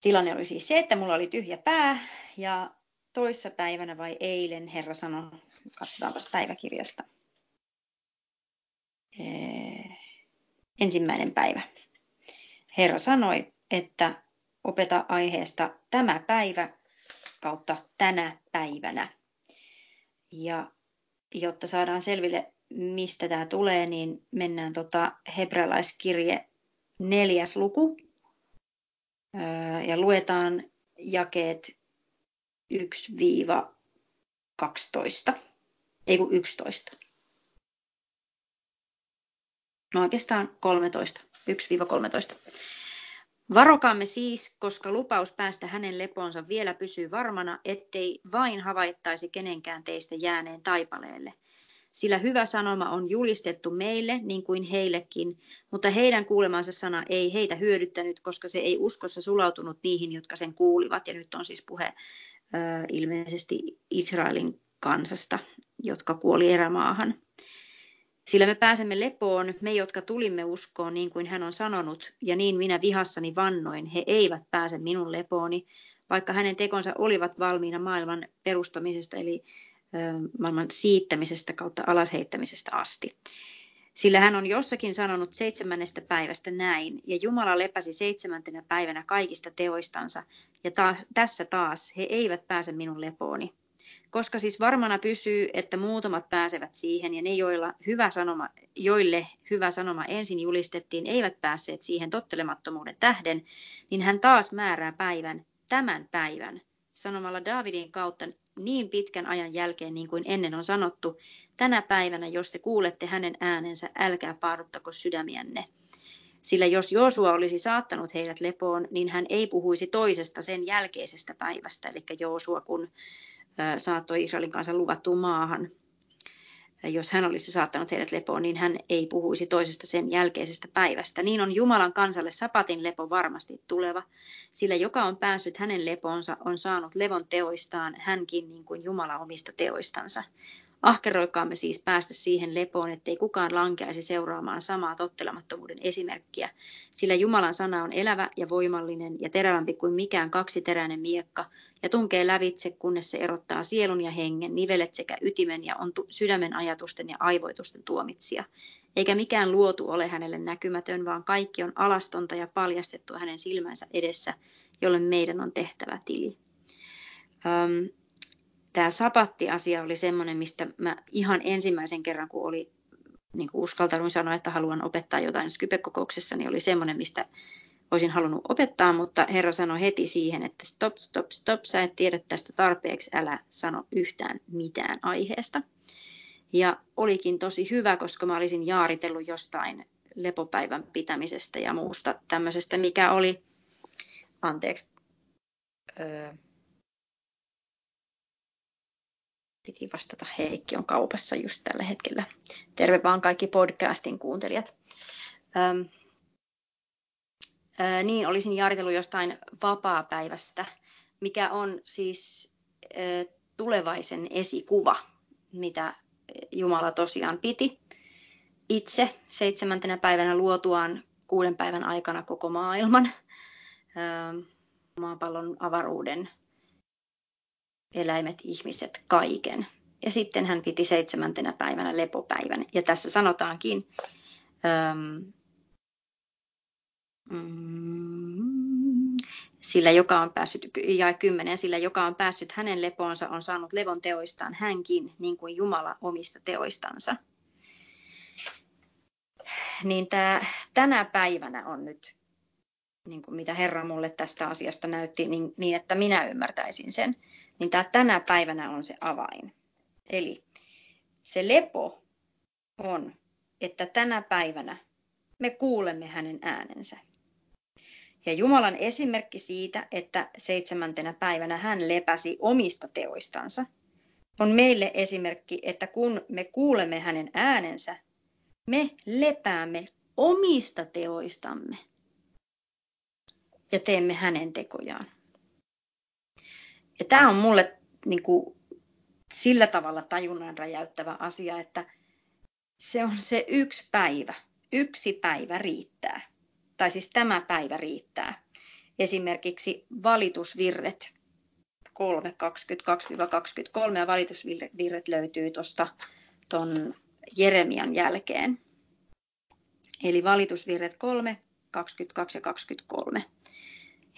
tilanne oli siis se, että mulla oli tyhjä pää ja toissa päivänä vai eilen Herra sanoi, katsotaanpas päiväkirjasta. Ensimmäinen päivä. Herra sanoi, että opeta aiheesta tämä päivä kautta tänä päivänä. Ja jotta saadaan selville, mistä tämä tulee, niin mennään tota hebrealaiskirje neljäs luku ja luetaan jakeet 1-12. Ei kun 11. No oikeastaan 13. 1-13. Varokaamme siis, koska lupaus päästä hänen leponsa vielä pysyy varmana, ettei vain havaittaisi kenenkään teistä jääneen taipaleelle. Sillä hyvä sanoma on julistettu meille niin kuin heillekin, mutta heidän kuulemansa sana ei heitä hyödyttänyt, koska se ei uskossa sulautunut niihin, jotka sen kuulivat. Ja nyt on siis puhe ilmeisesti Israelin kansasta, jotka kuoli erämaahan. Sillä me pääsemme lepoon, me jotka tulimme uskoon niin kuin hän on sanonut, ja niin minä vihassani vannoin, he eivät pääse minun lepooni, vaikka hänen tekonsa olivat valmiina maailman perustamisesta, eli maailman siittämisestä kautta alasheittämisestä asti. Sillä hän on jossakin sanonut seitsemännestä päivästä näin, ja Jumala lepäsi seitsemäntenä päivänä kaikista teoistansa, ja taas, tässä taas he eivät pääse minun lepooni. Koska siis varmana pysyy, että muutamat pääsevät siihen, ja ne, joilla hyvä sanoma, joille hyvä sanoma ensin julistettiin, eivät päässeet siihen tottelemattomuuden tähden, niin hän taas määrää päivän, tämän päivän, sanomalla Davidin kautta niin pitkän ajan jälkeen, niin kuin ennen on sanottu, tänä päivänä, jos te kuulette hänen äänensä, älkää paaduttako sydämiänne. Sillä jos Joosua olisi saattanut heidät lepoon, niin hän ei puhuisi toisesta sen jälkeisestä päivästä, eli Joosua kun saattoi Israelin kanssa luvattuun maahan. Jos hän olisi saattanut heidät lepoon, niin hän ei puhuisi toisesta sen jälkeisestä päivästä. Niin on Jumalan kansalle sapatin lepo varmasti tuleva, sillä joka on päässyt hänen leponsa, on saanut levon teoistaan, hänkin niin kuin Jumala omista teoistansa. Ahkeroikaamme siis päästä siihen lepoon, ettei kukaan lankeaisi seuraamaan samaa tottelemattomuuden esimerkkiä, sillä Jumalan sana on elävä ja voimallinen ja terävämpi kuin mikään kaksiteräinen miekka, ja tunkee lävitse, kunnes se erottaa sielun ja hengen, nivelet sekä ytimen ja on sydämen ajatusten ja aivoitusten tuomitsija. Eikä mikään luotu ole hänelle näkymätön, vaan kaikki on alastonta ja paljastettu hänen silmänsä edessä, jolle meidän on tehtävä tili. Um, tämä sapatti-asia oli semmoinen, mistä mä ihan ensimmäisen kerran, kun oli niin kuin uskaltanut sanoa, että haluan opettaa jotain Skype-kokouksessa, niin oli semmoinen, mistä olisin halunnut opettaa, mutta Herra sanoi heti siihen, että stop, stop, stop, sä et tiedä tästä tarpeeksi, älä sano yhtään mitään aiheesta. Ja olikin tosi hyvä, koska mä olisin jaaritellut jostain lepopäivän pitämisestä ja muusta tämmöisestä, mikä oli, anteeksi, öö, piti vastata, Heikki on kaupassa just tällä hetkellä. Terve vaan kaikki podcastin kuuntelijat. Öm, ö, niin, olisin jaaritellut jostain vapaa-päivästä, mikä on siis ö, tulevaisen esikuva, mitä Jumala tosiaan piti itse seitsemäntenä päivänä luotuaan kuuden päivän aikana koko maailman, ö, maapallon avaruuden eläimet, ihmiset, kaiken. Ja sitten hän piti seitsemäntenä päivänä lepopäivän. Ja tässä sanotaankin, ähm, mm, sillä joka on päässyt, ja kymmenen, sillä joka on päässyt hänen lepoonsa on saanut levon teoistaan hänkin, niin kuin Jumala omista teoistansa. Niin tämä, tänä päivänä on nyt, niin kuin mitä Herra mulle tästä asiasta näytti, niin, niin että minä ymmärtäisin sen niin tämä tänä päivänä on se avain. Eli se lepo on, että tänä päivänä me kuulemme hänen äänensä. Ja Jumalan esimerkki siitä, että seitsemäntenä päivänä hän lepäsi omista teoistansa, on meille esimerkki, että kun me kuulemme hänen äänensä, me lepäämme omista teoistamme ja teemme hänen tekojaan. Ja tämä on mulle niin kuin, sillä tavalla tajunnan räjäyttävä asia, että se on se yksi päivä. Yksi päivä riittää. Tai siis tämä päivä riittää. esimerkiksi valitusvirret 3, 22-23 ja valitusvirret löytyy tuosta tuon Jeremian jälkeen. Eli valitusvirret 3, 22 ja 23.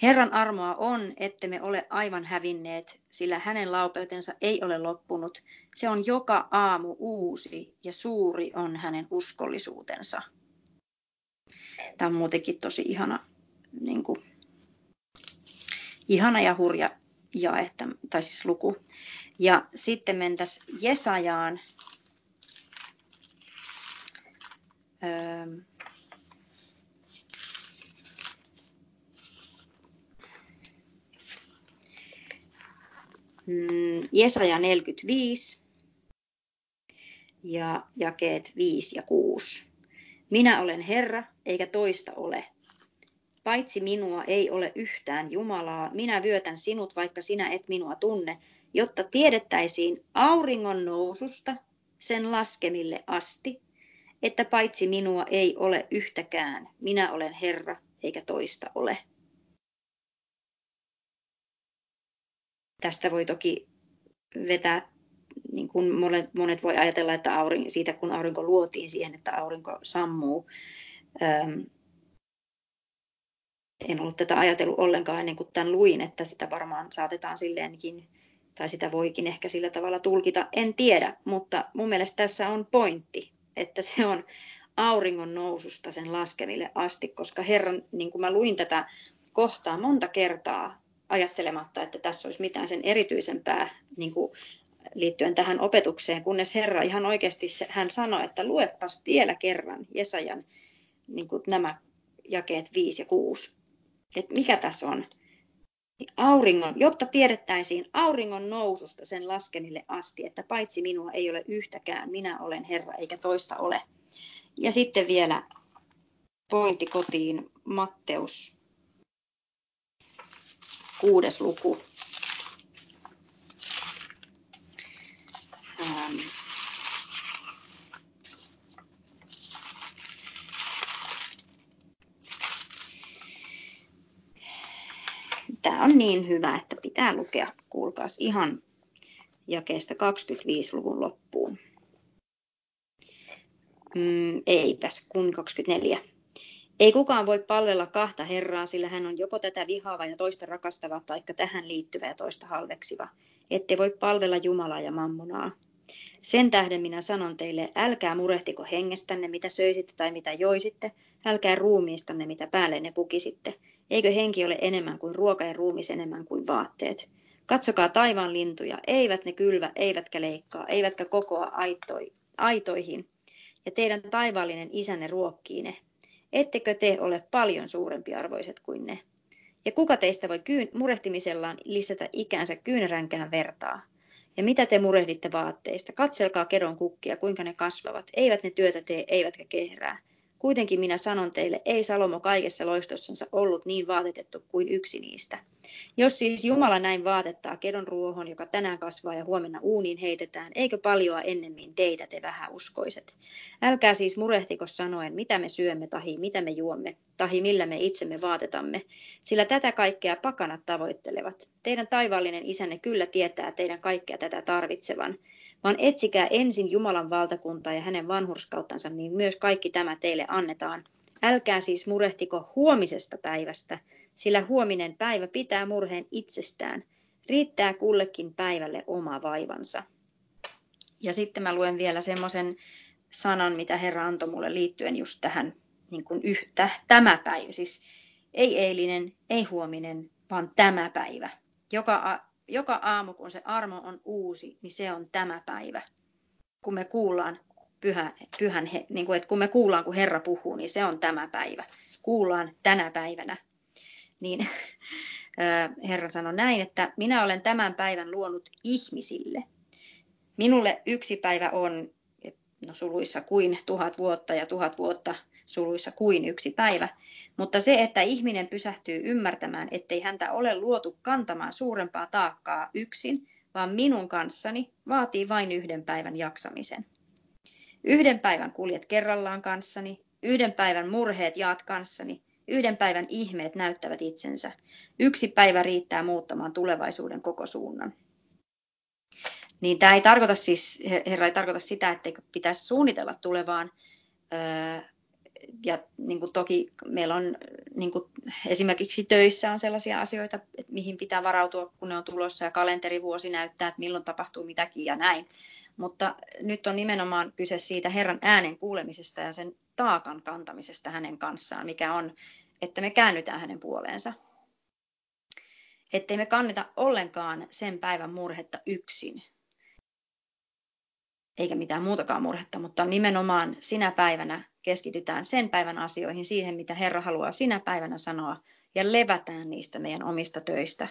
Herran armoa on, että me ole aivan hävinneet, sillä hänen laupeutensa ei ole loppunut. Se on joka aamu uusi ja suuri on hänen uskollisuutensa. Tämä on muutenkin tosi ihana, niin kuin, ihana ja hurja jae, tai siis luku. Ja sitten mentäisiin Jesajaan. Öö, Mm, Jesaja 45 ja jakeet 5 ja 6. Minä olen Herra, eikä toista ole. Paitsi minua ei ole yhtään Jumalaa, minä vyötän sinut, vaikka sinä et minua tunne, jotta tiedettäisiin auringon noususta sen laskemille asti, että paitsi minua ei ole yhtäkään, minä olen Herra, eikä toista ole. Tästä voi toki vetää, niin kuin monet, monet voi ajatella, että aurin, siitä kun aurinko luotiin siihen, että aurinko sammuu. Öm, en ollut tätä ajatellut ollenkaan ennen kuin tämän luin, että sitä varmaan saatetaan silleenkin, tai sitä voikin ehkä sillä tavalla tulkita, en tiedä, mutta mun mielestä tässä on pointti, että se on auringon noususta sen laskeville asti, koska Herran, niin kuin mä luin tätä kohtaa monta kertaa, ajattelematta, että tässä olisi mitään sen erityisempää niin kuin liittyen tähän opetukseen, kunnes Herra ihan oikeasti hän sanoi, että luepas vielä kerran Jesajan niin kuin nämä jakeet 5 ja 6. Että mikä tässä on? Auringon, jotta tiedettäisiin auringon noususta sen laskenille asti, että paitsi minua ei ole yhtäkään, minä olen Herra eikä toista ole. Ja sitten vielä pointti kotiin Matteus kuudes luku. Ähm. Tämä on niin hyvä, että pitää lukea, kuulkaas, ihan jakeesta 25 luvun loppuun. Mm, eipäs, kun 24. Ei kukaan voi palvella kahta Herraa, sillä hän on joko tätä vihaava ja toista rakastava, taikka tähän liittyvä ja toista halveksiva. Ette voi palvella Jumalaa ja mammonaa. Sen tähden minä sanon teille, älkää murehtiko hengestänne, mitä söisitte tai mitä joisitte, älkää ruumiistanne, mitä päälle ne pukisitte. Eikö henki ole enemmän kuin ruoka ja ruumis enemmän kuin vaatteet? Katsokaa taivaan lintuja, eivät ne kylvä, eivätkä leikkaa, eivätkä kokoa aitoi, aitoihin. Ja teidän taivaallinen isänne ruokkii ne. Ettekö te ole paljon suurempi arvoiset kuin ne? Ja kuka teistä voi kyyn, murehtimisellaan lisätä ikänsä kyynäränkään vertaa? Ja mitä te murehditte vaatteista? Katselkaa kedon kukkia, kuinka ne kasvavat. Eivät ne työtä tee, eivätkä kehrää. Kuitenkin minä sanon teille, ei Salomo kaikessa loistossansa ollut niin vaatetettu kuin yksi niistä. Jos siis Jumala näin vaatettaa kedon ruohon, joka tänään kasvaa ja huomenna uuniin heitetään, eikö paljoa ennemmin teitä te vähäuskoiset? Älkää siis murehtiko sanoen, mitä me syömme tahi, mitä me juomme, tahi millä me itsemme vaatetamme, sillä tätä kaikkea pakanat tavoittelevat. Teidän taivaallinen isänne kyllä tietää teidän kaikkea tätä tarvitsevan vaan etsikää ensin Jumalan valtakuntaa ja hänen vanhurskauttansa, niin myös kaikki tämä teille annetaan. Älkää siis murehtiko huomisesta päivästä, sillä huominen päivä pitää murheen itsestään. Riittää kullekin päivälle oma vaivansa. Ja sitten mä luen vielä semmoisen sanan, mitä Herra antoi mulle liittyen just tähän niin kuin yhtä, tämä päivä. Siis ei eilinen, ei huominen, vaan tämä päivä. Joka joka aamu, kun se armo on uusi, niin se on tämä päivä. Kun me kuullaan pyhän, pyhän niin kuin, että kun me kuullaan, kun Herra puhuu, niin se on tämä päivä. Kuullaan tänä päivänä. Niin Herra sanoi näin, että minä olen tämän päivän luonut ihmisille. Minulle yksi päivä on no suluissa kuin tuhat vuotta ja tuhat vuotta suluissa kuin yksi päivä. Mutta se, että ihminen pysähtyy ymmärtämään, ettei häntä ole luotu kantamaan suurempaa taakkaa yksin, vaan minun kanssani, vaatii vain yhden päivän jaksamisen. Yhden päivän kuljet kerrallaan kanssani, yhden päivän murheet jaat kanssani, yhden päivän ihmeet näyttävät itsensä. Yksi päivä riittää muuttamaan tulevaisuuden koko suunnan. Niin tämä ei tarkoita siis, Herra ei tarkoita sitä, että pitäisi suunnitella tulevaan. Ja niin kuin toki meillä on niin kuin esimerkiksi töissä on sellaisia asioita, että mihin pitää varautua, kun ne on tulossa ja kalenterivuosi näyttää, että milloin tapahtuu mitäkin ja näin. Mutta nyt on nimenomaan kyse siitä Herran äänen kuulemisesta ja sen taakan kantamisesta hänen kanssaan, mikä on, että me käännytään hänen puoleensa. Ettei me kanneta ollenkaan sen päivän murhetta yksin, eikä mitään muutakaan murhetta, mutta nimenomaan sinä päivänä keskitytään sen päivän asioihin, siihen mitä Herra haluaa sinä päivänä sanoa, ja levätään niistä meidän omista töistä,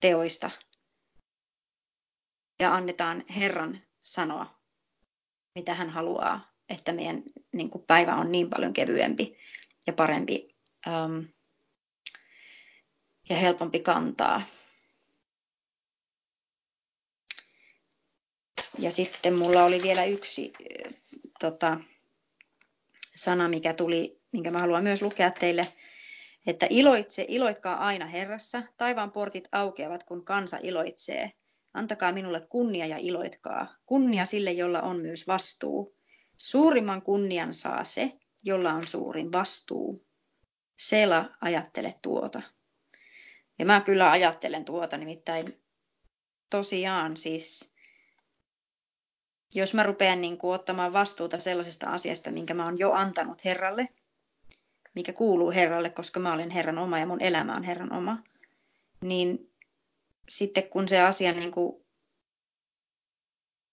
teoista, ja annetaan Herran sanoa, mitä hän haluaa, että meidän niin kuin päivä on niin paljon kevyempi ja parempi um, ja helpompi kantaa. Ja sitten mulla oli vielä yksi tota, sana, mikä tuli, minkä mä haluan myös lukea teille, että iloitse, iloitkaa aina Herrassa, taivaan portit aukeavat, kun kansa iloitsee. Antakaa minulle kunnia ja iloitkaa. Kunnia sille, jolla on myös vastuu. Suurimman kunnian saa se, jolla on suurin vastuu. Sela ajattele tuota. Ja mä kyllä ajattelen tuota, nimittäin tosiaan siis jos mä rupean niin kuin ottamaan vastuuta sellaisesta asiasta, minkä mä oon jo antanut Herralle, mikä kuuluu Herralle, koska mä olen Herran oma ja mun elämä on Herran oma, niin sitten kun se asia niin kuin,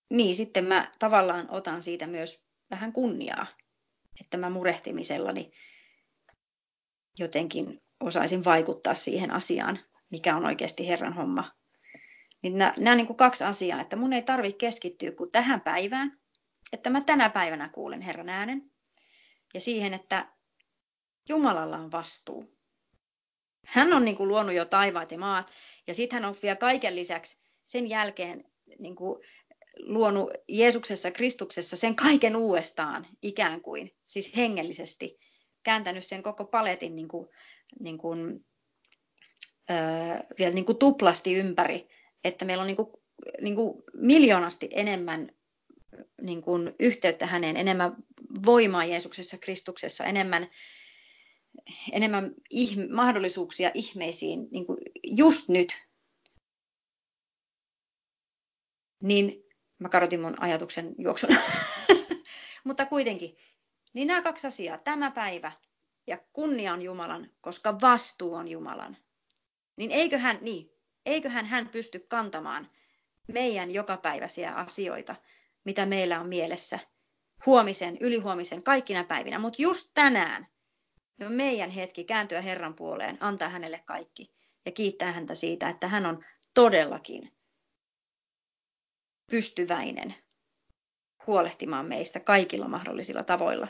niin sitten mä tavallaan otan siitä myös vähän kunniaa, että mä murehtimisellani jotenkin osaisin vaikuttaa siihen asiaan, mikä on oikeasti Herran homma niin nämä, nämä niin kuin kaksi asiaa, että mun ei tarvitse keskittyä kuin tähän päivään, että mä tänä päivänä kuulen Herran äänen, ja siihen, että Jumalalla on vastuu. Hän on niin kuin luonut jo taivaat ja maat, ja sitten hän on vielä kaiken lisäksi sen jälkeen niin kuin luonut Jeesuksessa, Kristuksessa sen kaiken uudestaan ikään kuin, siis hengellisesti, kääntänyt sen koko paletin niin kuin, niin kuin, öö, vielä niin kuin tuplasti ympäri, että meillä on niin kuin, niin kuin miljoonasti enemmän niin kuin yhteyttä häneen, enemmän voimaa Jeesuksessa Kristuksessa, enemmän, enemmän ihm- mahdollisuuksia ihmeisiin niin kuin just nyt. Niin mä karotin mun ajatuksen juoksun. Mutta kuitenkin, niin nämä kaksi asiaa, tämä päivä ja kunnia on Jumalan, koska vastuu on Jumalan. Niin eiköhän, niin, eiköhän hän pysty kantamaan meidän jokapäiväisiä asioita, mitä meillä on mielessä, huomisen, ylihuomisen, kaikkina päivinä. Mutta just tänään on meidän hetki kääntyä Herran puoleen, antaa hänelle kaikki ja kiittää häntä siitä, että hän on todellakin pystyväinen huolehtimaan meistä kaikilla mahdollisilla tavoilla.